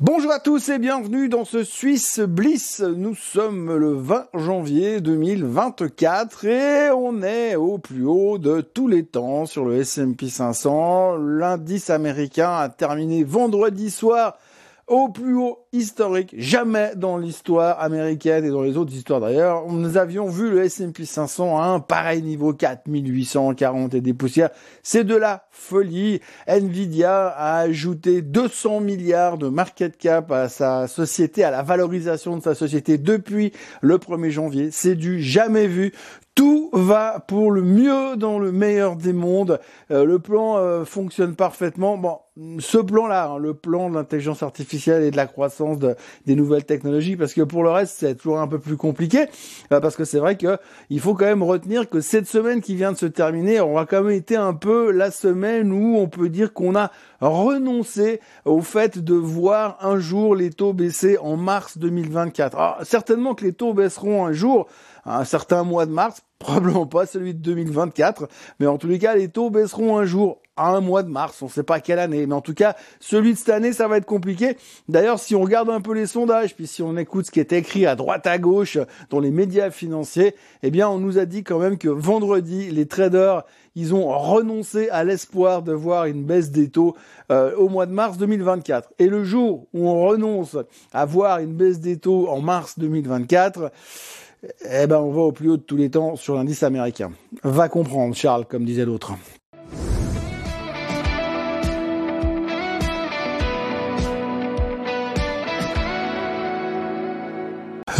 Bonjour à tous et bienvenue dans ce Suisse Bliss. Nous sommes le 20 janvier 2024 et on est au plus haut de tous les temps sur le S&P 500. L'indice américain a terminé vendredi soir au plus haut historique. Jamais dans l'histoire américaine et dans les autres histoires d'ailleurs, nous avions vu le S&P 500 à un pareil niveau 4840 et des poussières. C'est de la folie. Nvidia a ajouté 200 milliards de market cap à sa société, à la valorisation de sa société depuis le 1er janvier. C'est du jamais vu. Tout va pour le mieux dans le meilleur des mondes. Euh, le plan euh, fonctionne parfaitement. Bon, ce plan-là, hein, le plan de l'intelligence artificielle et de la croissance des nouvelles technologies, parce que pour le reste, c'est toujours un peu plus compliqué, euh, parce que c'est vrai que il faut quand même retenir que cette semaine qui vient de se terminer aura quand même été un peu la semaine où on peut dire qu'on a renoncé au fait de voir un jour les taux baisser en mars 2024. Alors, certainement que les taux baisseront un jour, un certain mois de mars, probablement pas celui de 2024, mais en tous les cas, les taux baisseront un jour un mois de mars, on ne sait pas quelle année, mais en tout cas, celui de cette année, ça va être compliqué. D'ailleurs, si on regarde un peu les sondages, puis si on écoute ce qui est écrit à droite à gauche dans les médias financiers, eh bien, on nous a dit quand même que vendredi, les traders, ils ont renoncé à l'espoir de voir une baisse des taux euh, au mois de mars 2024. Et le jour où on renonce à voir une baisse des taux en mars 2024, eh ben, on va au plus haut de tous les temps sur l'indice américain. Va comprendre, Charles, comme disait l'autre.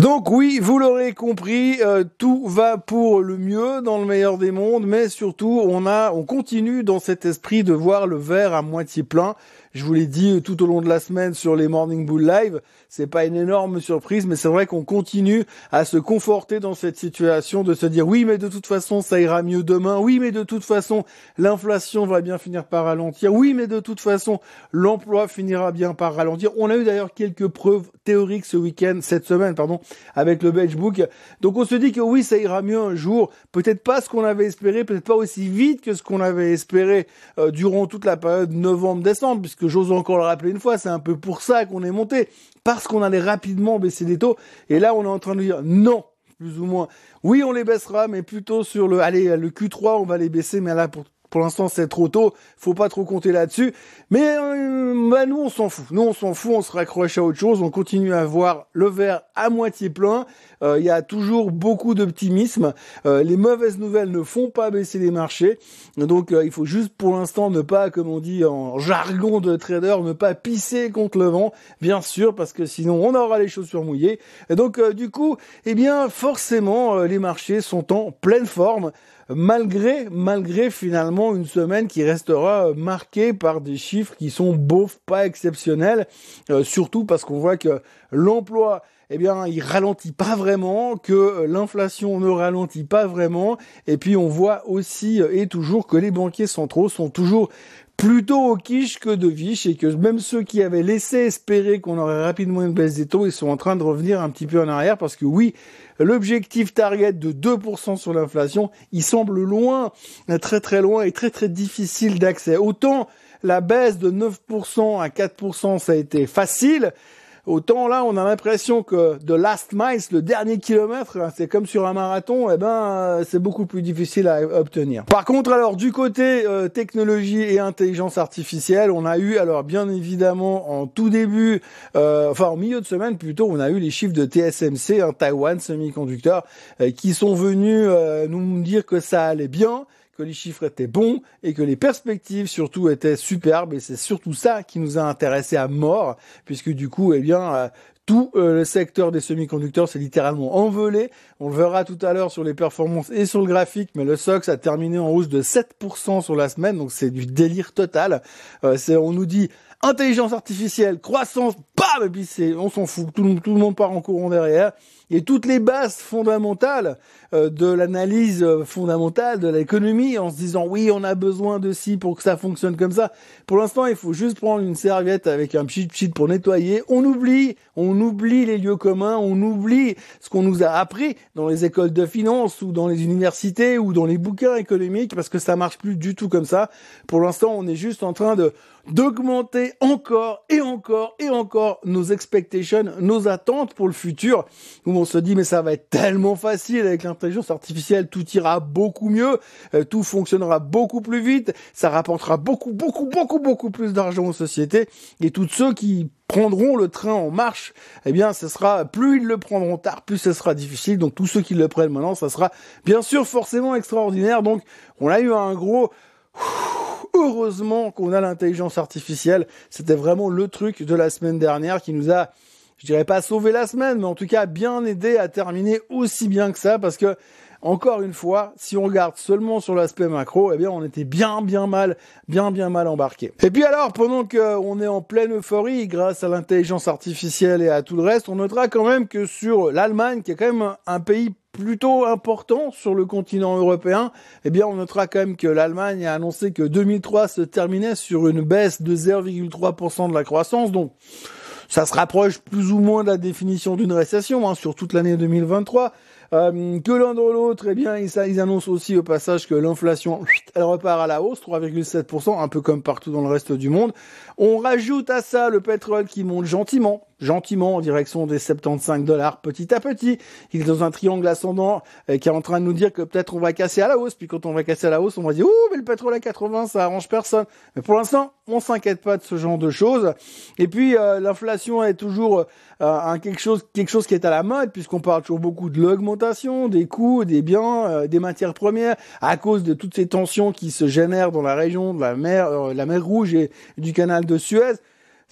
Donc oui, vous l'aurez compris, euh, tout va pour le mieux dans le meilleur des mondes, mais surtout on a, on continue dans cet esprit de voir le verre à moitié plein. Je vous l'ai dit tout au long de la semaine sur les Morning Bull Live, c'est pas une énorme surprise, mais c'est vrai qu'on continue à se conforter dans cette situation de se dire oui, mais de toute façon ça ira mieux demain. Oui, mais de toute façon l'inflation va bien finir par ralentir. Oui, mais de toute façon l'emploi finira bien par ralentir. On a eu d'ailleurs quelques preuves théoriques ce week-end, cette semaine, pardon, avec le Benchbook. Donc on se dit que oui, ça ira mieux un jour. Peut-être pas ce qu'on avait espéré, peut-être pas aussi vite que ce qu'on avait espéré euh, durant toute la période novembre-décembre, puisque j'ose encore le rappeler une fois, c'est un peu pour ça qu'on est monté, parce qu'on allait rapidement baisser les taux. Et là, on est en train de dire non, plus ou moins. Oui, on les baissera, mais plutôt sur le, allez, le Q3, on va les baisser, mais là, pour pour l'instant, c'est trop tôt. Faut pas trop compter là-dessus. Mais euh, bah, nous, on s'en fout. Nous, on s'en fout. On se raccroche à autre chose. On continue à voir le verre à moitié plein. Euh, il y a toujours beaucoup d'optimisme. Euh, les mauvaises nouvelles ne font pas baisser les marchés. Donc, il faut juste pour l'instant ne pas, comme on dit en jargon de trader, ne pas pisser contre le vent, bien sûr, parce que sinon on aura les chaussures mouillées. Et donc, du coup, eh bien, forcément, les marchés sont en pleine forme malgré, malgré finalement une semaine qui restera marquée par des chiffres qui sont beaufs, pas exceptionnels, euh, surtout parce qu'on voit que l'emploi eh bien, il ralentit pas vraiment, que l'inflation ne ralentit pas vraiment, et puis on voit aussi euh, et toujours que les banquiers centraux sont toujours plutôt au quiche que de viche et que même ceux qui avaient laissé espérer qu'on aurait rapidement une baisse des taux, ils sont en train de revenir un petit peu en arrière parce que oui, l'objectif target de 2% sur l'inflation, il semble loin, très très loin et très très difficile d'accès. Autant la baisse de 9% à 4%, ça a été facile, Autant là, on a l'impression que de last mile, le dernier kilomètre, hein, c'est comme sur un marathon, eh ben euh, c'est beaucoup plus difficile à obtenir. Par contre, alors du côté euh, technologie et intelligence artificielle, on a eu alors bien évidemment en tout début, euh, enfin en milieu de semaine plutôt, on a eu les chiffres de TSMC, un Taiwan Semiconductor, qui sont venus nous dire que ça allait bien que les chiffres étaient bons et que les perspectives surtout étaient superbes et c'est surtout ça qui nous a intéressé à mort puisque du coup eh bien euh, tout euh, le secteur des semi-conducteurs s'est littéralement envolé. On le verra tout à l'heure sur les performances et sur le graphique, mais le SOX a terminé en hausse de 7% sur la semaine, donc c'est du délire total. Euh, on nous dit intelligence artificielle, croissance, bam, et puis c'est, on s'en fout, tout, tout, le monde part en courant derrière. Et toutes les bases fondamentales euh, de l'analyse euh, fondamentale de l'économie, en se disant oui, on a besoin de ci pour que ça fonctionne comme ça. Pour l'instant, il faut juste prendre une serviette avec un petit pchit pour nettoyer. On oublie, on oublie les lieux communs, on oublie ce qu'on nous a appris dans les écoles de finance ou dans les universités ou dans les bouquins économiques parce que ça marche plus du tout comme ça. Pour l'instant, on est juste en train de d'augmenter encore et encore et encore nos expectations, nos attentes pour le futur, où on se dit mais ça va être tellement facile avec l'intelligence artificielle, tout ira beaucoup mieux, euh, tout fonctionnera beaucoup plus vite, ça rapportera beaucoup, beaucoup, beaucoup, beaucoup plus d'argent aux sociétés, et tous ceux qui prendront le train en marche, eh bien, ce sera, plus ils le prendront tard, plus ce sera difficile. Donc, tous ceux qui le prennent maintenant, ça sera bien sûr forcément extraordinaire. Donc, on a eu un gros, heureusement qu'on a l'intelligence artificielle. C'était vraiment le truc de la semaine dernière qui nous a, je dirais pas sauvé la semaine, mais en tout cas bien aidé à terminer aussi bien que ça parce que encore une fois, si on regarde seulement sur l'aspect macro, eh bien, on était bien, bien mal, bien, bien mal embarqué. Et puis alors, pendant qu'on est en pleine euphorie grâce à l'intelligence artificielle et à tout le reste, on notera quand même que sur l'Allemagne, qui est quand même un pays plutôt important sur le continent européen, eh bien, on notera quand même que l'Allemagne a annoncé que 2003 se terminait sur une baisse de 0,3% de la croissance. Donc, ça se rapproche plus ou moins de la définition d'une récession hein, sur toute l'année 2023. Euh, que l'un dans l'autre, eh bien, ils, ils, annoncent aussi au passage que l'inflation, elle repart à la hausse, 3,7%, un peu comme partout dans le reste du monde. On rajoute à ça le pétrole qui monte gentiment, gentiment en direction des 75 dollars petit à petit. Il est dans un triangle ascendant euh, qui est en train de nous dire que peut-être on va casser à la hausse. Puis quand on va casser à la hausse, on va dire ouh mais le pétrole à 80 ça arrange personne. Mais pour l'instant, on s'inquiète pas de ce genre de choses. Et puis euh, l'inflation est toujours euh, un quelque chose quelque chose qui est à la mode puisqu'on parle toujours beaucoup de l'augmentation des coûts des biens, des matières premières à cause de toutes ces tensions qui se génèrent dans la région de la mer la mer Rouge et du canal de Suez.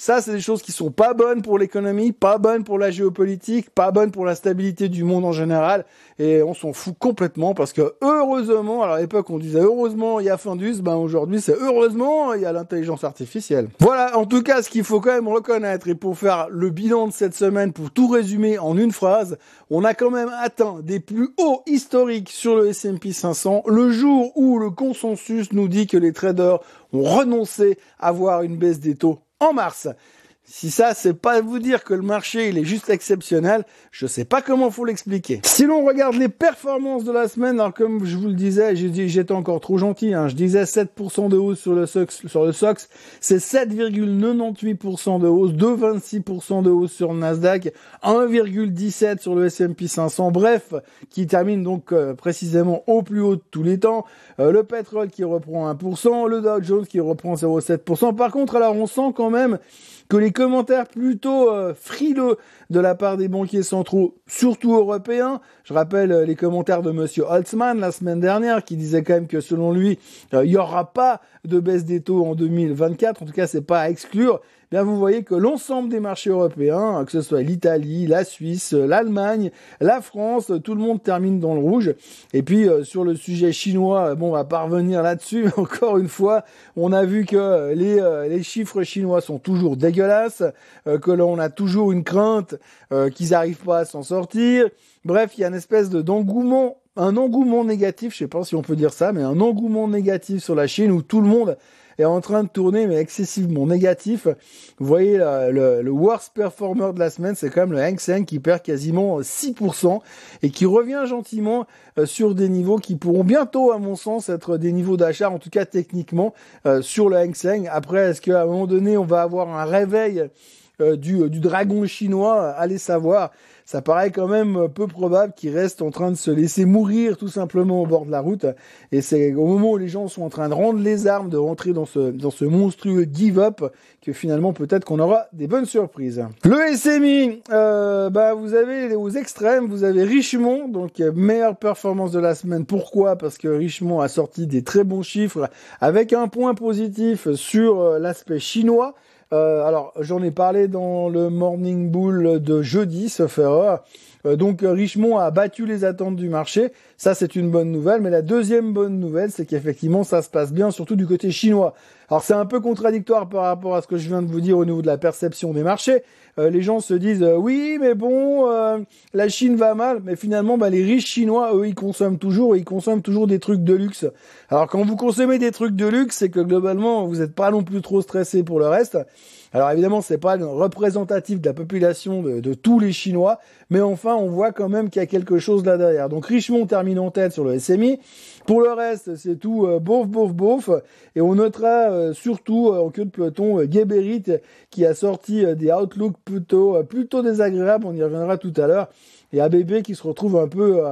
Ça, c'est des choses qui sont pas bonnes pour l'économie, pas bonnes pour la géopolitique, pas bonnes pour la stabilité du monde en général. Et on s'en fout complètement parce que heureusement, alors à l'époque on disait heureusement il y a Findus, ben aujourd'hui c'est heureusement il y a l'intelligence artificielle. Voilà, en tout cas ce qu'il faut quand même reconnaître et pour faire le bilan de cette semaine, pour tout résumer en une phrase, on a quand même atteint des plus hauts historiques sur le S&P 500 le jour où le consensus nous dit que les traders ont renoncé à voir une baisse des taux en mars. Si ça, c'est pas vous dire que le marché, il est juste exceptionnel, je sais pas comment faut l'expliquer. Si l'on regarde les performances de la semaine, alors comme je vous le disais, j'ai dit, j'étais encore trop gentil, hein, je disais 7% de hausse sur le SOX, sur le SOX, c'est 7,98% de hausse, 2,26% de hausse sur le Nasdaq, 1,17 sur le S&P 500, bref, qui termine donc euh, précisément au plus haut de tous les temps, euh, le pétrole qui reprend 1%, le Dow Jones qui reprend 0,7%. Par contre, alors on sent quand même que les commentaires plutôt euh, frileux de la part des banquiers centraux, surtout européens, je rappelle euh, les commentaires de monsieur Holtzman la semaine dernière qui disait quand même que selon lui, euh, il n'y aura pas de baisse des taux en 2024, en tout cas c'est pas à exclure, bien vous voyez que l'ensemble des marchés européens, que ce soit l'Italie, la Suisse, l'Allemagne, la France, tout le monde termine dans le rouge. Et puis euh, sur le sujet chinois, bon, on va pas revenir là-dessus. Encore une fois, on a vu que les, euh, les chiffres chinois sont toujours dégueulasses, euh, que l'on a toujours une crainte qu'ils n'arrivent pas à s'en sortir. Bref, il y a une espèce de d'engouement un engouement négatif, je sais pas si on peut dire ça, mais un engouement négatif sur la Chine où tout le monde est en train de tourner, mais excessivement négatif. Vous voyez, le, worst performer de la semaine, c'est quand même le Hang Seng qui perd quasiment 6% et qui revient gentiment euh, sur des niveaux qui pourront bientôt, à mon sens, être des niveaux d'achat, en tout cas techniquement, euh, sur le Hang Seng. Après, est-ce qu'à un moment donné, on va avoir un réveil euh, du, du dragon chinois Allez savoir ça paraît quand même peu probable qu'il reste en train de se laisser mourir tout simplement au bord de la route. Et c'est au moment où les gens sont en train de rendre les armes, de rentrer dans ce, dans ce monstrueux give-up, que finalement peut-être qu'on aura des bonnes surprises. Le SMI, euh, bah vous avez aux extrêmes, vous avez Richemont, donc meilleure performance de la semaine. Pourquoi? Parce que Richemont a sorti des très bons chiffres avec un point positif sur euh, l'aspect chinois. Euh, alors, j'en ai parlé dans le Morning Bull de jeudi, sauf erreur. Euh, donc Richemont a battu les attentes du marché, ça c'est une bonne nouvelle, mais la deuxième bonne nouvelle c'est qu'effectivement ça se passe bien, surtout du côté chinois. Alors c'est un peu contradictoire par rapport à ce que je viens de vous dire au niveau de la perception des marchés. Euh, les gens se disent oui mais bon la Chine va mal, mais finalement bah, les riches chinois eux ils consomment toujours ils consomment toujours des trucs de luxe. Alors quand vous consommez des trucs de luxe c'est que globalement vous n'êtes pas non plus trop stressé pour le reste. Alors évidemment, c'est pas représentatif de la population de, de, tous les Chinois, mais enfin, on voit quand même qu'il y a quelque chose là derrière. Donc Richemont termine en tête sur le SMI. Pour le reste, c'est tout euh, bof, bof, bof. Et on notera euh, surtout en queue de peloton Geberit qui a sorti des outlooks plutôt, plutôt désagréables. On y reviendra tout à l'heure. Et ABB qui se retrouve un peu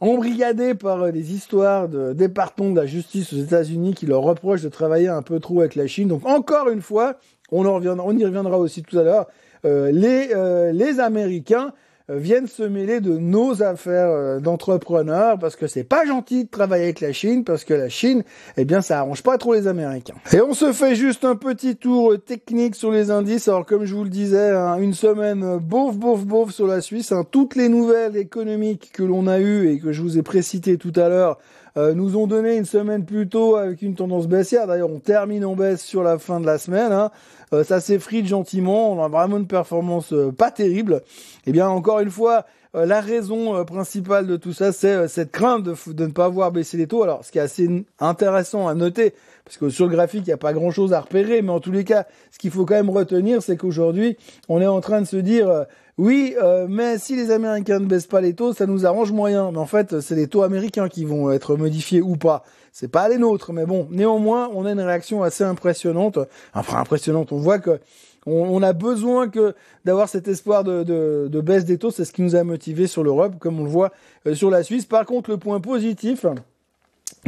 embrigadés par les histoires de, des de la justice aux États-Unis qui leur reprochent de travailler un peu trop avec la Chine. Donc encore une fois, on, en reviendra, on y reviendra aussi tout à l'heure, euh, les, euh, les Américains euh, viennent se mêler de nos affaires euh, d'entrepreneurs parce que c'est pas gentil de travailler avec la Chine parce que la Chine, eh bien, ça arrange pas trop les Américains. Et on se fait juste un petit tour technique sur les indices. Alors, comme je vous le disais, hein, une semaine bof, bof, bof sur la Suisse. Hein. toutes les nouvelles économiques que l'on a eues et que je vous ai précitées tout à l'heure euh, nous ont donné une semaine plus tôt avec une tendance baissière. D'ailleurs, on termine en baisse sur la fin de la semaine. Hein. Euh, ça s'effrite gentiment. On a vraiment une performance euh, pas terrible. Eh bien, encore une fois, la raison principale de tout ça, c'est cette crainte de, de, ne pas voir baisser les taux. Alors, ce qui est assez intéressant à noter, parce que sur le graphique, il n'y a pas grand-chose à repérer, mais en tous les cas, ce qu'il faut quand même retenir, c'est qu'aujourd'hui, on est en train de se dire, oui, euh, mais si les Américains ne baissent pas les taux, ça nous arrange moyen. Mais en fait, c'est les taux américains qui vont être modifiés ou pas. C'est pas les nôtres, mais bon, néanmoins, on a une réaction assez impressionnante. Enfin, impressionnante. On voit que on, a besoin que d'avoir cet espoir de, de, baisse des taux. C'est ce qui nous a motivé sur l'Europe, comme on le voit euh, sur la Suisse. Par contre, le point positif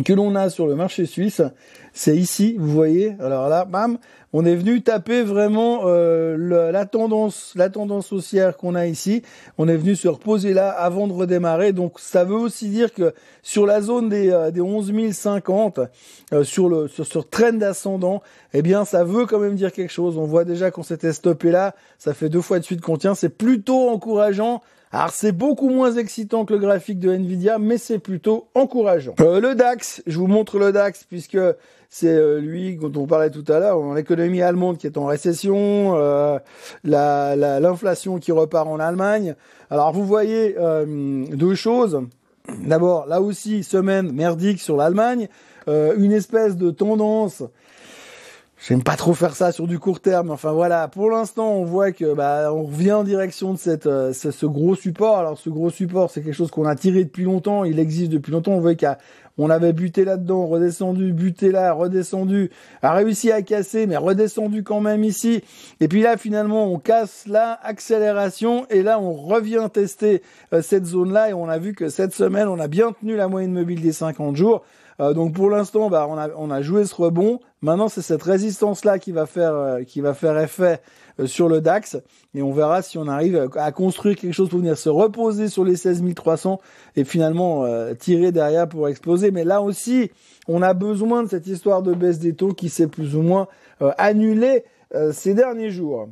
que l'on a sur le marché suisse, c'est ici, vous voyez. Alors là, bam, on est venu taper vraiment euh, la tendance, la tendance haussière qu'on a ici. On est venu se reposer là avant de redémarrer. Donc ça veut aussi dire que sur la zone des, euh, des 11 050, euh, sur le sur, sur trend ascendant, eh bien ça veut quand même dire quelque chose. On voit déjà qu'on s'était stoppé là, ça fait deux fois de suite qu'on tient. C'est plutôt encourageant. Alors c'est beaucoup moins excitant que le graphique de Nvidia, mais c'est plutôt encourageant. Euh, le DAX, je vous montre le DAX puisque c'est euh, lui dont on parlait tout à l'heure, l'économie allemande qui est en récession, euh, l'inflation qui repart en Allemagne. Alors vous voyez deux choses. D'abord, là aussi, semaine merdique sur l'Allemagne, une espèce de tendance J'aime pas trop faire ça sur du court terme. Enfin voilà, pour l'instant, on voit que bah on revient en direction de cette euh, ce, gros support. Alors ce gros support, c'est quelque chose qu'on a tiré depuis longtemps. Il existe depuis longtemps. On voit qu'on avait buté là-dedans, redescendu, buté là, redescendu, a réussi à casser, mais redescendu quand même ici. Et puis là, finalement, on casse la accélération et là, on revient tester euh, cette zone-là et on a vu que cette semaine, on a bien tenu la moyenne mobile des 50 jours. Euh, donc pour l'instant, bah, on, a, on a joué ce rebond. Maintenant, c'est cette résistance-là qui va faire euh, qui va faire effet euh, sur le DAX et on verra si on arrive à construire quelque chose pour venir se reposer sur les 16 300 et finalement tirer derrière pour exploser. Mais là aussi, on a besoin de cette histoire de baisse des taux qui s'est plus ou moins annulée ces derniers jours.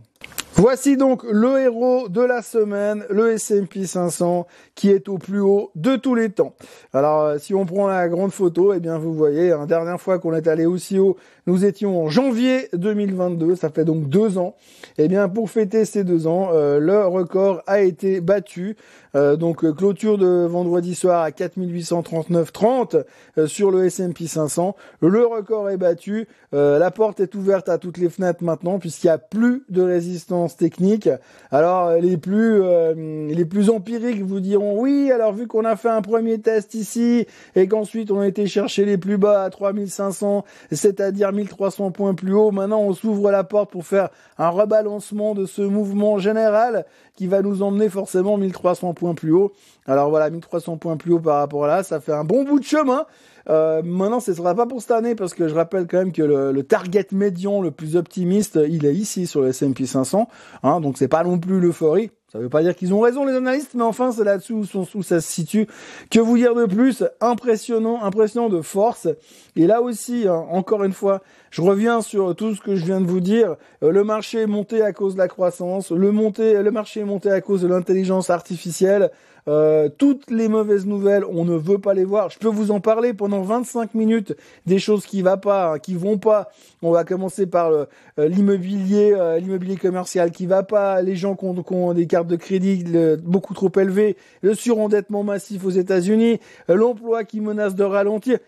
Voici donc le héros de la semaine, le S&P 500, qui est au plus haut de tous les temps. Alors, euh, si on prend la grande photo, eh bien, vous voyez, la dernière fois qu'on est allé aussi haut, nous étions en janvier 2022, ça fait donc deux ans. Eh bien, pour fêter ces deux ans, euh, le record a été battu. Euh, donc, clôture de vendredi soir à 4839,30 sur le S&P 500. Le record est battu. la porte est ouverte à toutes les fenêtres maintenant, puisqu'il n'y a plus de résistance technique. Alors les plus euh, les plus empiriques vous diront oui, alors vu qu'on a fait un premier test ici et qu'ensuite on a été chercher les plus bas à 3500, c'est-à-dire 1300 points plus haut, maintenant on s'ouvre la porte pour faire un rebalancement de ce mouvement général qui va nous emmener forcément 1300 points plus haut. Alors voilà, 1300 points plus haut par rapport à là, ça fait un bon bout de chemin. Euh, maintenant, ce sera pas pour cette année parce que je rappelle quand même que le, target médian le plus optimiste, il est ici sur le S&P 500. Hein, donc c'est pas non plus l'euphorie. Ça veut pas dire qu'ils ont raison les analystes, mais enfin c'est là-dessous où, ça se situe. Que vous dire de plus? Impressionnant, impressionnant de force. Et là aussi, hein, encore une fois, je reviens sur tout ce que je viens de vous dire. Euh, le marché est monté à cause de la croissance. Le, monté, le marché est monté à cause de l'intelligence artificielle. Euh, toutes les mauvaises nouvelles, on ne veut pas les voir. Je peux vous en parler pendant 25 minutes des choses qui va pas, hein, qui vont pas. On va commencer par euh, l'immobilier, euh, l'immobilier commercial qui va pas, les gens qui ont, des cartes de crédit beaucoup trop élevées, le surendettement massif aux États-Unis, l'emploi qui menace de ralentir.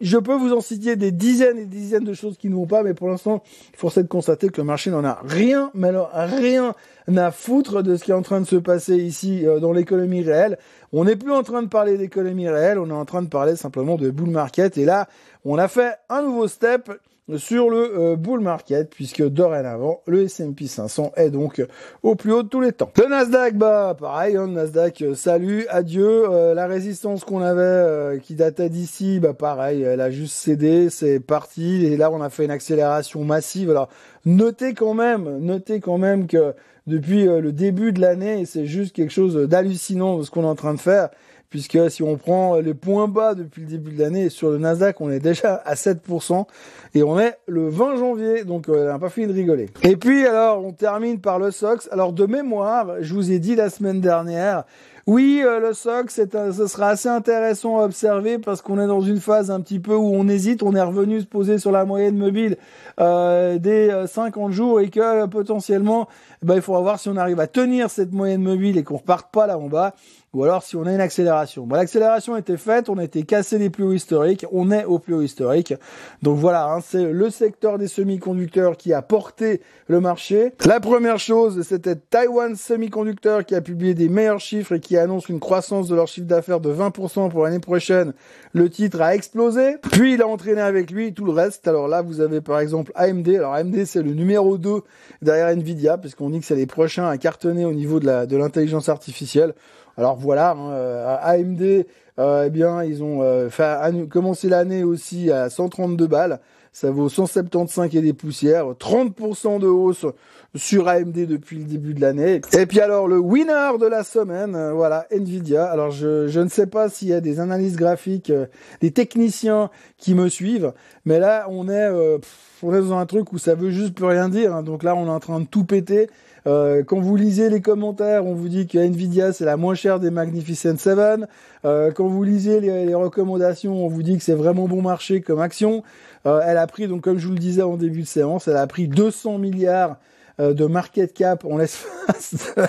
Je peux vous en citer des dizaines et des dizaines de choses qui ne vont pas, mais pour l'instant, il faut de constater que le marché n'en a rien, mais alors rien à foutre de ce qui est en train de se passer ici euh, dans l'économie réelle. On n'est plus en train de parler d'économie réelle, on est en train de parler simplement de bull market. Et là, on a fait un nouveau step sur le euh, bull market puisque dorénavant le S&P 500 est donc au plus haut de tous les temps. Le Nasdaq bah pareil hein, Nasdaq euh, salut adieu euh, la résistance qu'on avait qui datait d'ici bah pareil elle a juste cédé c'est parti et là on a fait une accélération massive alors notez quand même notez quand même que depuis le début de l'année c'est juste quelque chose d'hallucinant ce qu'on est en train de faire puisque si on prend les points bas depuis le début de l'année, sur le Nasdaq, on est déjà à 7%, et on est le 20 janvier, donc euh, on n'a pas fini de rigoler. Et puis alors, on termine par le SOX. Alors de mémoire, je vous ai dit la semaine dernière, oui, euh, le SOX, ce sera assez intéressant à observer parce qu'on est dans une phase un petit peu où on hésite, on est revenu se poser sur la moyenne mobile euh, des 50 jours et que potentiellement, eh ben, il faudra voir si on arrive à tenir cette moyenne mobile et qu'on reparte pas là en bas ou alors si on a une accélération. Bon, l'accélération était faite, on a été cassé des plus hauts historiques, on est au plus haut historique. Donc voilà, hein, c'est le secteur des semi-conducteurs qui a porté le marché. La première chose, c'était Taiwan Semiconductor qui a publié des meilleurs chiffres et qui annonce une croissance de leur chiffre d'affaires de 20% pour l'année prochaine. Le titre a explosé. Puis il a entraîné avec lui tout le reste. Alors là, vous avez par exemple AMD. Alors AMD, c'est le numéro 2 derrière Nvidia, puisqu'on dit que c'est les prochains à cartonner au niveau de l'intelligence artificielle. Alors voilà, hein, euh, AMD, euh, eh bien, ils ont euh, commencé l'année aussi à 132 balles. Ça vaut 175 et des poussières, 30% de hausse sur AMD depuis le début de l'année. Et puis alors le winner de la semaine, voilà, Nvidia. Alors je, je ne sais pas s'il y a des analyses graphiques, des techniciens qui me suivent, mais là on est, on est dans un truc où ça veut juste plus rien dire. Hein. Donc là on est en train de tout péter. Euh, quand vous lisez les commentaires, on vous dit que Nvidia c'est la moins chère des Magnificent Seven. Euh, quand vous lisez les, recommandations, on vous dit que c'est vraiment bon marché comme action. Euh, elle a pris, donc comme je vous le disais en début de séance, elle a pris 200 milliards de market cap en l'espace de,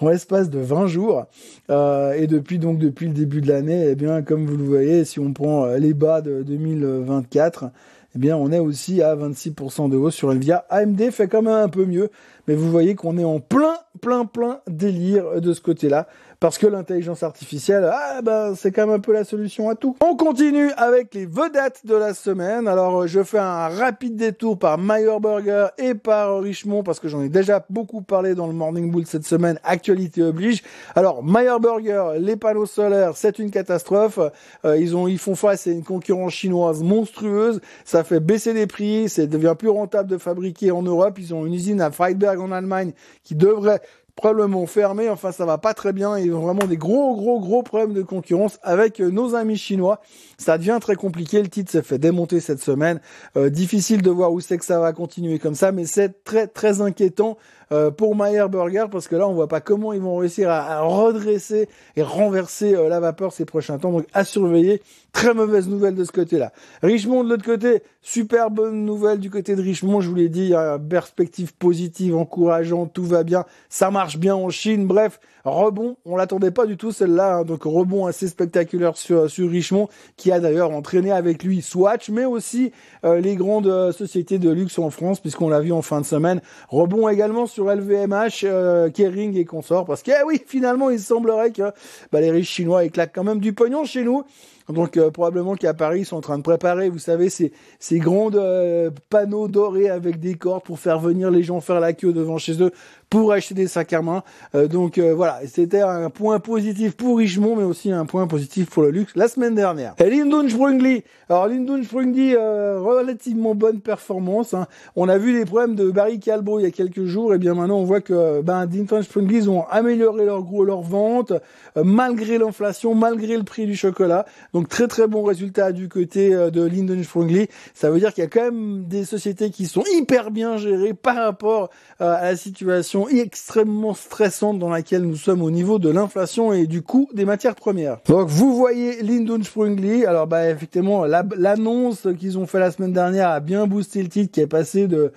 en l'espace de 20 jours euh, et depuis donc depuis le début de l'année eh bien comme vous le voyez si on prend les bas de 2024 eh bien on est aussi à 26% de hausse sur Nvidia. AMD fait quand même un peu mieux mais vous voyez qu'on est en plein, plein, plein délire de ce côté-là parce que l'intelligence artificielle, ah ben c'est quand même un peu la solution à tout. On continue avec les vedettes de la semaine. Alors euh, je fais un rapide détour par Meyer Burger et par Richemont parce que j'en ai déjà beaucoup parlé dans le Morning Bull cette semaine. Actualité oblige. Alors Meyer Burger, les panneaux solaires, c'est une catastrophe. Euh, ils ont, ils font face à une concurrence chinoise monstrueuse. Ça fait baisser les prix. Ça devient plus rentable de fabriquer en Europe. Ils ont une usine à Freiberg en Allemagne qui devrait probablement fermé. Enfin, ça va pas très bien. Ils ont vraiment des gros, gros, gros problèmes de concurrence avec euh, nos amis chinois. Ça devient très compliqué. Le titre s'est fait démonter cette semaine. Euh, difficile de voir où c'est que ça va continuer comme ça, mais c'est très, très inquiétant euh, pour Meyer Burger parce que là on voit pas comment ils vont réussir à, redresser et renverser euh, la vapeur ces prochains temps. Donc à surveiller. Très mauvaise nouvelle de ce côté-là. Richmond de l'autre côté, super bonne nouvelle du côté de Richmond. Je vous l'ai dit, une perspective positive, encourageante, tout va bien, ça marche bien en Chine. Bref, rebond, on l'attendait pas du tout celle-là. Hein. donc rebond assez spectaculaire sur, sur Richmond qui a d'ailleurs entraîné avec lui Swatch, mais aussi euh, les grandes sociétés de luxe en France puisqu'on l'a vu en fin de semaine. Rebond également sur LVMH, euh, Kering et consorts, parce que eh oui, finalement, il semblerait que bah, les riches chinois éclatent quand même du pognon chez nous. Donc euh, probablement qu'à Paris, ils sont en train de préparer, vous savez, ces, ces grands euh, panneaux dorés avec des cordes pour faire venir les gens faire la queue devant chez eux pour acheter des sacs à main. Euh, donc voilà, c'était un point positif pour Richemont, mais aussi un point positif pour le luxe la semaine dernière. Et Lindun Sprungli. Alors Lindun Sprungli, relativement bonne performance. Hein. On a vu les problèmes de Barry Calbo il y a quelques jours, et bien maintenant on voit que ben, Lindun Sprungli, ont amélioré leur gros leur vente malgré l'inflation, malgré le prix du chocolat. Donc très très bon résultat du côté euh, de Linden Sprungli. Ça veut dire qu'il y a quand même des sociétés qui sont hyper bien gérées par rapport euh, à la situation extrêmement stressante dans laquelle nous sommes au niveau de l'inflation et du coût des matières premières. Donc vous voyez Linden Sprungli. Alors bah effectivement l'annonce qu'ils ont fait la semaine dernière a bien boosté le titre qui est passé de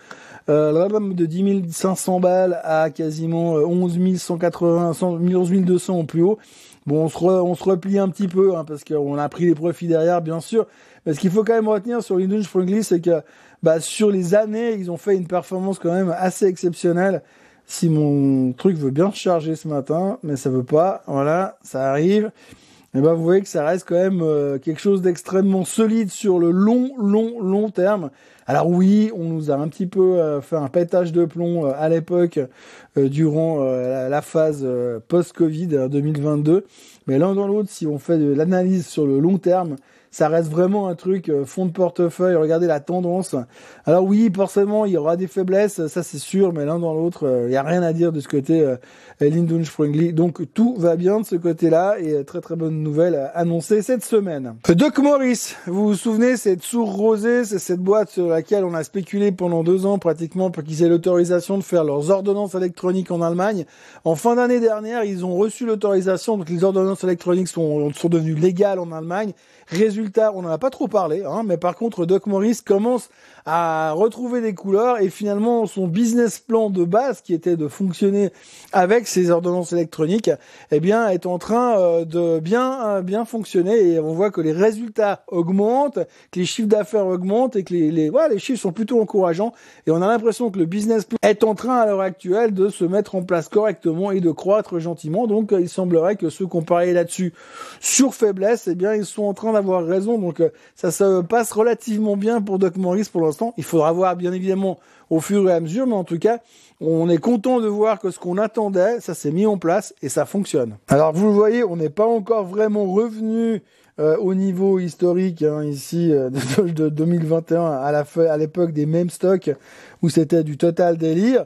euh, de 10 500 balles à quasiment 11 180, 11 200 au plus haut. Bon, on se, on se replie un petit peu hein, parce qu'on a pris les profits derrière, bien sûr. Mais ce qu'il faut quand même retenir sur Lindon Sprungly, c'est que bah, sur les années, ils ont fait une performance quand même assez exceptionnelle. Si mon truc veut bien charger ce matin, mais ça veut pas, voilà, ça arrive. Et eh ben vous voyez que ça reste quand même euh, quelque chose d'extrêmement solide sur le long, long, long terme. Alors oui, on nous a un petit peu euh, fait un pétage de plomb euh, à l'époque durant la, phase post-Covid 2022, mais l'un dans l'autre, si on fait de l'analyse sur le long terme, ça reste vraiment un truc euh, fond de portefeuille. Regardez la tendance. Alors oui, forcément, il y aura des faiblesses, ça c'est sûr, mais l'un dans l'autre, euh, il n'y a rien à dire de ce côté euh, Lindun. Donc tout va bien de ce côté-là et très très bonne nouvelle annoncée cette semaine. Doc Morris, vous vous souvenez, cette sourd rosée, c'est cette boîte sur laquelle on a spéculé pendant deux ans pratiquement pour qu'ils aient l'autorisation de faire leurs ordonnances électroniques en Allemagne. En fin d'année dernière, ils ont reçu l'autorisation, donc les ordonnances électroniques sont, sont devenues légales en Allemagne. Résultat, on n'en a pas trop parlé, hein, mais par contre, Doc Morris commence à retrouver des couleurs et finalement son business plan de base qui était de fonctionner avec ces ordonnances électroniques, eh bien, est en train euh, de bien euh, bien fonctionner et on voit que les résultats augmentent, que les chiffres d'affaires augmentent et que les les, les chiffres sont plutôt encourageants et on a l'impression que le business plan est en train à l'heure actuelle de se mettre en place correctement et de croître gentiment. Donc, il semblerait que ceux qui ont parlé là-dessus sur faiblesse, eh bien, ils sont en train avoir raison. Donc euh, ça se passe relativement bien pour Doc Morris pour l'instant. Il faudra voir bien évidemment au fur et à mesure, mais en tout cas, on est content de voir que ce qu'on attendait, ça s'est mis en place et ça fonctionne. Alors vous le voyez, on n'est pas encore vraiment revenu euh, au niveau historique hein, ici euh, de, 2021 à la à l'époque des mêmes stocks où c'était du total délire.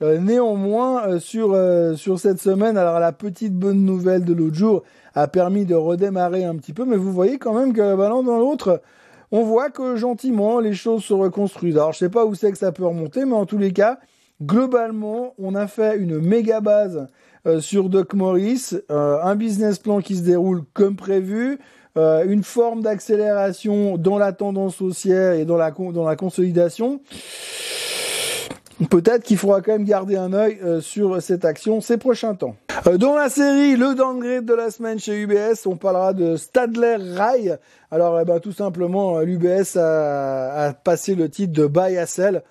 Néanmoins, sur sur cette semaine, alors la petite bonne nouvelle de l'autre jour, a permis de redémarrer un petit peu. Mais vous voyez quand même que l'un dans l'autre, on voit que gentiment les choses se reconstruisent. Alors je sais pas où c'est que ça peut remonter, mais en tous les cas, globalement, on a fait une méga base euh, sur Doc Morris, euh, un business plan qui se déroule comme prévu, euh, une forme d'accélération dans la tendance haussière et dans la, dans la consolidation. Peut-être qu'il faudra quand même garder un œil sur cette action ces prochains temps. Euh, dans la série, le downgrade de la semaine chez UBS, on parlera de Stadler Rail. Alors, eh ben, tout simplement, euh, l'UBS a, a, passé le titre de buy à sell.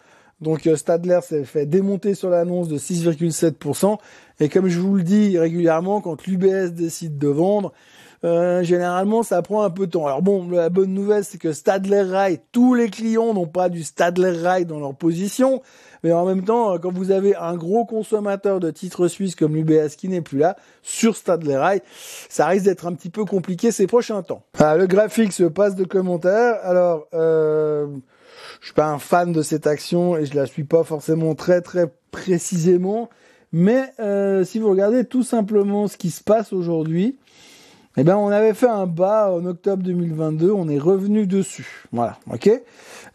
Donc, euh, Stadler s'est fait démonter sur l'annonce de 6,7%. Et comme je vous le dis régulièrement, quand l'UBS décide de vendre, euh, généralement, ça prend un peu de temps. Alors bon, la bonne nouvelle, c'est que Stadler Rail, tous les clients n'ont pas du Stadler Rail dans leur position. Mais en même temps, quand vous avez un gros consommateur de titres suisses comme l'UBS qui n'est plus là, sur Stadler Rail, ça risque d'être un petit peu compliqué ces prochains temps. Ah, le graphique se passe de commentaires. Alors, euh, je suis pas un fan de cette action et je la suis pas forcément très très précisément. Mais euh, si vous regardez tout simplement ce qui se passe aujourd'hui, eh ben, on avait fait un bas en octobre 2022, on est revenu dessus. Voilà, ok?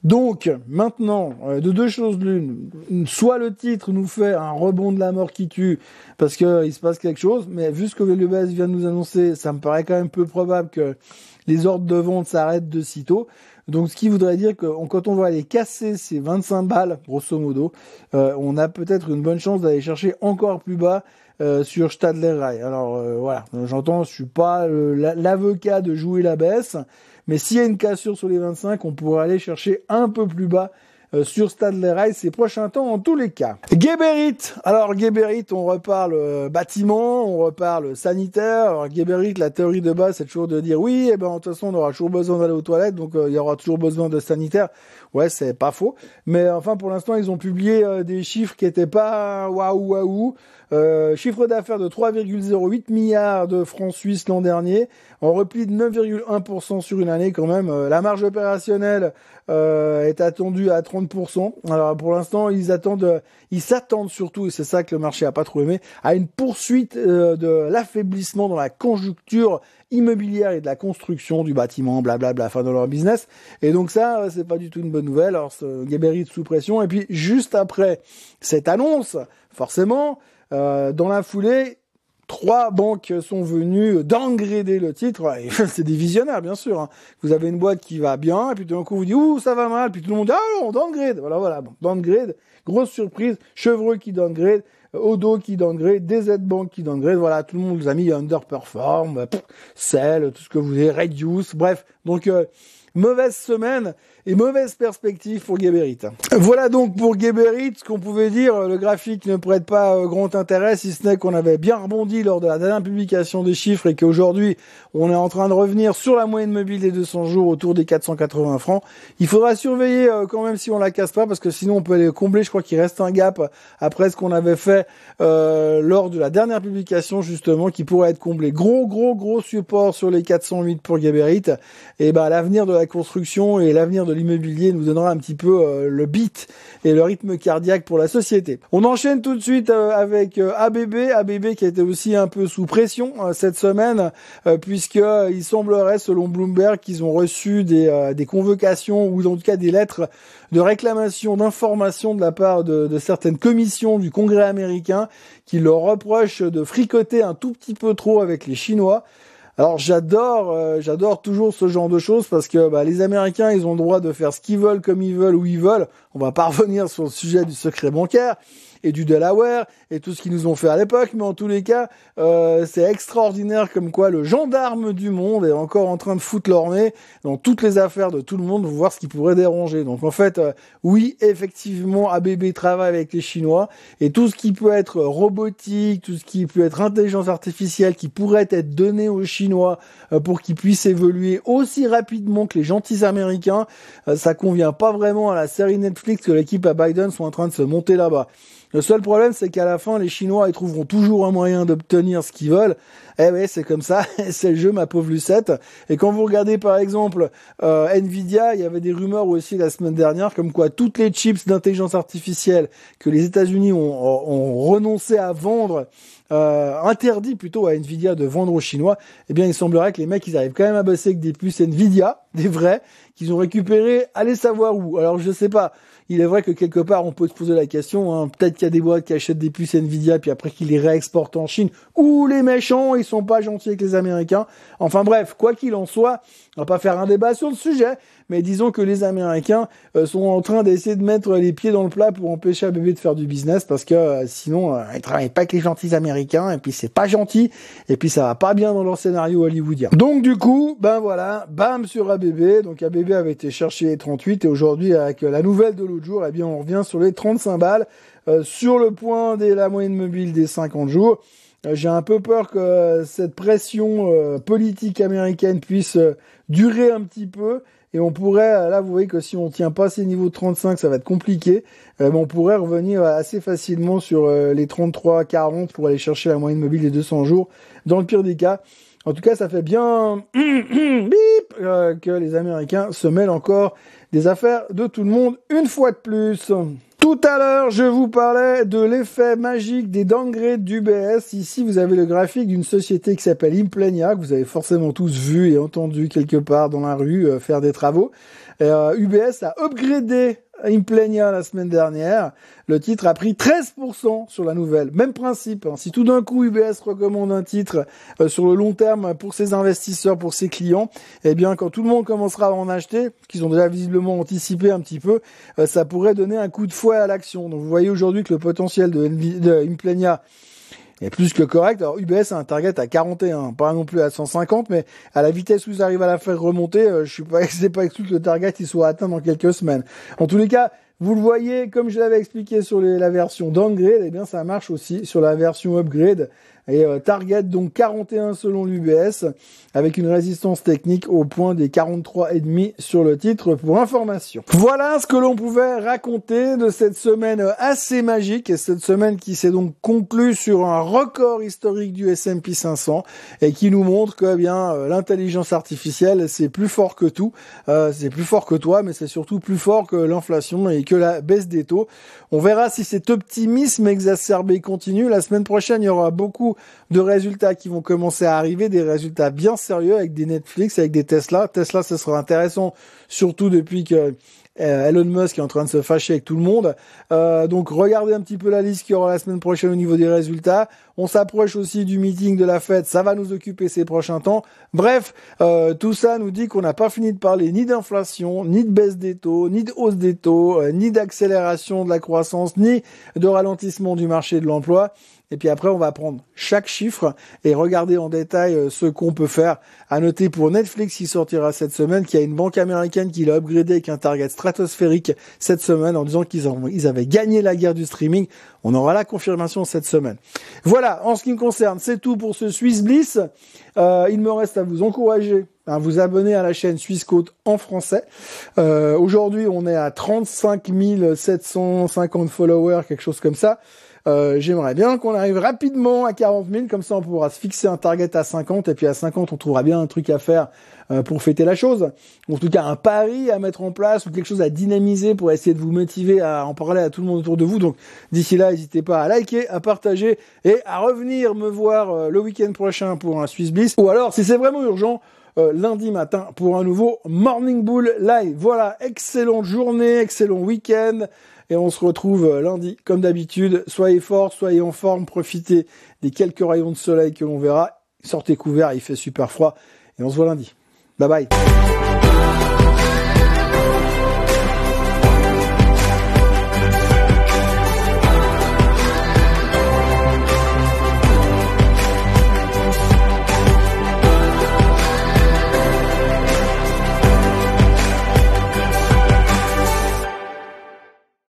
Donc, maintenant, euh, de deux choses l'une, soit le titre nous fait un rebond de la mort qui tue, parce qu'il se passe quelque chose, mais vu ce que vient de nous annoncer, ça me paraît quand même peu probable que les ordres de vente s'arrêtent de sitôt. Donc, ce qui voudrait dire que quand on va aller casser ces 25 balles, grosso modo, euh, on a peut-être une bonne chance d'aller chercher encore plus bas euh, sur Stadler Rail. Alors euh, voilà, j'entends, je suis pas l'avocat de jouer la baisse, mais s'il y a une cassure sur les 25, on pourrait aller chercher un peu plus bas euh, sur Stadler Rail ces prochains temps en tous les cas. Geberit, alors Geberit, on reparle bâtiment, on reparle sanitaire. Alors Geberit, la théorie de base, c'est toujours de dire oui, et eh ben de toute façon on aura toujours besoin d'aller aux toilettes, donc il y aura toujours besoin de sanitaire. Ouais, c'est pas faux. Mais enfin, pour l'instant, ils ont publié des chiffres qui étaient pas waouh waouh. Euh, chiffre d'affaires de 3,08 milliards de francs suisses l'an dernier, en repli de 9,1% sur une année quand même. Euh, la marge opérationnelle euh, est attendue à 30%. Alors pour l'instant, ils attendent, ils s'attendent surtout, et c'est ça que le marché a pas trop aimé, à une poursuite de l'affaiblissement dans la conjoncture immobilière et de la construction du bâtiment, blablabla, enfin dans leur business. Et donc ça, c'est pas du tout une bonne nouvelle. Alors, Gaberit sous pression. Et puis juste après cette annonce, forcément, euh, dans la foulée, trois banques sont venues downgrader le titre. C'est des visionnaires, bien sûr. Hein. Vous avez une boîte qui va bien, et puis tout d'un coup, vous dites, ouh, ça va mal, puis tout le monde dit, ah, on downgrade. Voilà, voilà, bon, downgrade, grosse surprise, Chevreux qui downgrade, Odo qui downgrade, DZ Bank qui downgrade, voilà, tout le monde vous a mis underperform, sell, tout ce que vous voulez, reduce, bref. Donc, mauvaise semaine et mauvaise perspective pour Geberit. Voilà donc pour Geberit ce qu'on pouvait dire. Le graphique ne prête pas euh, grand intérêt, si ce n'est qu'on avait bien rebondi lors de la dernière publication des chiffres et qu'aujourd'hui, on est en train de revenir sur la moyenne mobile des 200 jours autour des 480 francs. Il faudra surveiller euh, quand même si on la casse pas parce que sinon on peut aller combler. Je crois qu'il reste un gap après ce qu'on avait fait euh, lors de la dernière publication justement qui pourrait être comblé. Gros gros gros support sur les 408 pour Geberit. Et ben l'avenir de la construction et l'avenir de l'immobilier nous donnera un petit peu euh, le beat et le rythme cardiaque pour la société. On enchaîne tout de suite euh, avec ABB, euh, ABB qui a été aussi un peu sous pression cette semaine puisque il semblerait selon Bloomberg qu'ils ont reçu des, convocations ou en tout cas des lettres de réclamation d'informations de la part de, certaines commissions du Congrès américain qui leur reprochent de fricoter un tout petit peu trop avec les Chinois. Alors j'adore, euh, j'adore toujours ce genre de choses parce que bah, les Américains, ils ont le droit de faire ce qu'ils veulent, comme ils veulent, où ils veulent. On va pas revenir sur le sujet du secret bancaire et du Delaware et tout ce qu'ils nous ont fait à l'époque, mais en tous les cas, euh, c'est extraordinaire comme quoi le gendarme du monde est encore en train de foutre leur nez dans toutes les affaires de tout le monde pour voir ce qui pourrait déranger. Donc en fait, euh, oui, effectivement, ABB travaille avec les Chinois et tout ce qui peut être robotique, tout ce qui peut être intelligence artificielle qui pourrait être donné aux Chinois euh, pour qu'ils puissent évoluer aussi rapidement que les gentils Américains, ça convient pas vraiment à la série Netflix que l'équipe à Biden sont en train de se monter là-bas. Le seul problème, c'est qu'à la fin, les Chinois, ils trouveront toujours un moyen d'obtenir ce qu'ils veulent. Eh ouais, c'est comme ça, c'est le jeu, ma pauvre Lucette. Et quand vous regardez, par exemple, euh, Nvidia, il y avait des rumeurs aussi la semaine dernière, comme quoi toutes les chips d'intelligence artificielle que les États-Unis ont, renoncé à vendre, euh, interdit plutôt à Nvidia de vendre aux Chinois, eh bien, il semblerait que les mecs, ils arrivent quand même à bosser avec des puces Nvidia, des vrais, qu'ils ont récupérés, allez savoir où. Alors, je sais pas. Il est vrai que quelque part, on peut se poser la question, hein, peut-être qu'il y a des boîtes qui achètent des puces Nvidia, puis après qu'ils les réexportent en Chine, ou les méchants, ils sont pas gentils avec les Américains. Enfin bref, quoi qu'il en soit, on va pas faire un débat sur le sujet, mais disons que les Américains euh, sont en train d'essayer de mettre les pieds dans le plat pour empêcher ABB de faire du business, parce que euh, sinon, euh, ils travaillent pas avec les gentils Américains, et puis c'est pas gentil, et puis ça va pas bien dans leur scénario hollywoodien. Donc du coup, ben voilà, bam sur ABB, donc ABB avait été chercher les 38, et aujourd'hui, avec la nouvelle de l'autre jour, eh bien on revient sur les 35 balles, sur le point de la moyenne mobile des 50 jours. Euh, j'ai un peu peur que cette pression euh, politique américaine puisse euh, durer un petit peu. Et on pourrait, là vous voyez que si on tient pas ces niveaux de 35, ça va être compliqué. mais on pourrait revenir assez facilement sur les 33-40 pour aller chercher la moyenne mobile des 200 jours. Dans le pire des cas, en tout cas, ça fait bien que les Américains se mêlent encore des affaires de tout le monde une fois de plus. Tout à l'heure, je vous parlais de l'effet magique des downgrades d'UBS. Ici, vous avez le graphique d'une société qui s'appelle Implenia, que vous avez forcément tous vu et entendu quelque part dans la rue euh, faire des travaux. UBS euh, a upgradé Implenia la semaine dernière. Le titre a pris 13% sur la nouvelle. Même principe. Hein. Si tout d'un coup UBS recommande un titre euh, sur le long terme pour ses investisseurs, pour ses clients, eh bien quand tout le monde commencera à en acheter, qu'ils ont déjà visiblement anticipé un petit peu, euh, ça pourrait donner un coup de fouet à l'action. Donc vous voyez aujourd'hui que le potentiel de, de Implenia est plus que correct. Alors UBS a un target à 41, pas non plus à 150, mais à la vitesse où ils arrivent à la faire remonter, euh, je suis pas, c'est pas exclu que le target il soit atteint dans quelques semaines. En tous les cas, vous le voyez, comme je l'avais expliqué sur la version downgrade, eh bien ça marche aussi sur la version upgrade. Et euh, target donc 41 selon l'UBS, avec une résistance technique au point des 43,5 sur le titre pour information. Voilà ce que l'on pouvait raconter de cette semaine assez magique, et cette semaine qui s'est donc conclue sur un record historique du S&P 500, et qui nous montre que eh bien euh, l'intelligence artificielle c'est plus fort que tout, euh, c'est plus fort que toi, mais c'est surtout plus fort que l'inflation et que la baisse des taux. On verra si cet optimisme exacerbé continue. La semaine prochaine, il y aura beaucoup de résultats qui vont commencer à arriver, des résultats bien sérieux avec des Netflix, avec des Tesla. Tesla, ce sera intéressant, surtout depuis que euh, Elon Musk est en train de se fâcher avec tout le monde. Euh, donc regardez un petit peu la liste qu'il y aura la semaine prochaine au niveau des résultats. On s'approche aussi du meeting de la fête, ça va nous occuper ces prochains temps. Bref, euh, tout ça nous dit qu'on n'a pas fini de parler ni d'inflation, ni de baisse des taux, ni de hausse des taux, euh, ni d'accélération de la croissance, ni de ralentissement du marché de l'emploi. Et puis après, on va prendre chaque chiffre et regarder en détail euh, ce qu'on peut faire. À noter pour Netflix qui sortira cette semaine, qu'il y a une banque américaine qui l'a upgradé avec un target stratosphérique cette semaine en disant qu'ils ils avaient gagné la guerre du streaming. On aura la confirmation cette semaine. Voilà, en ce qui me concerne, c'est tout pour ce Swiss Bliss. Euh, il me reste à vous encourager à vous abonner à la chaîne Suisse Côte en français. Euh, Aujourd'hui, on est à 35 750 followers, quelque chose comme ça. Euh, j'aimerais bien qu'on arrive rapidement à 40 000, comme ça on pourra se fixer un target à 50, et puis à 50 on trouvera bien un truc à faire euh, pour fêter la chose. En tout cas un pari à mettre en place ou quelque chose à dynamiser pour essayer de vous motiver à en parler à tout le monde autour de vous. Donc d'ici là, n'hésitez pas à liker, à partager et à revenir me voir euh, le week-end prochain pour un Swiss Bliss. Ou alors si c'est vraiment urgent, lundi matin pour un nouveau Morning Bull Live. Voilà, excellente journée, excellent week-end. Et on se retrouve euh, lundi, comme d'habitude. Soyez forts, soyez en forme, profitez des quelques rayons de soleil que l'on verra. Sortez couverts, il fait super froid. Et on se voit lundi. Bye bye.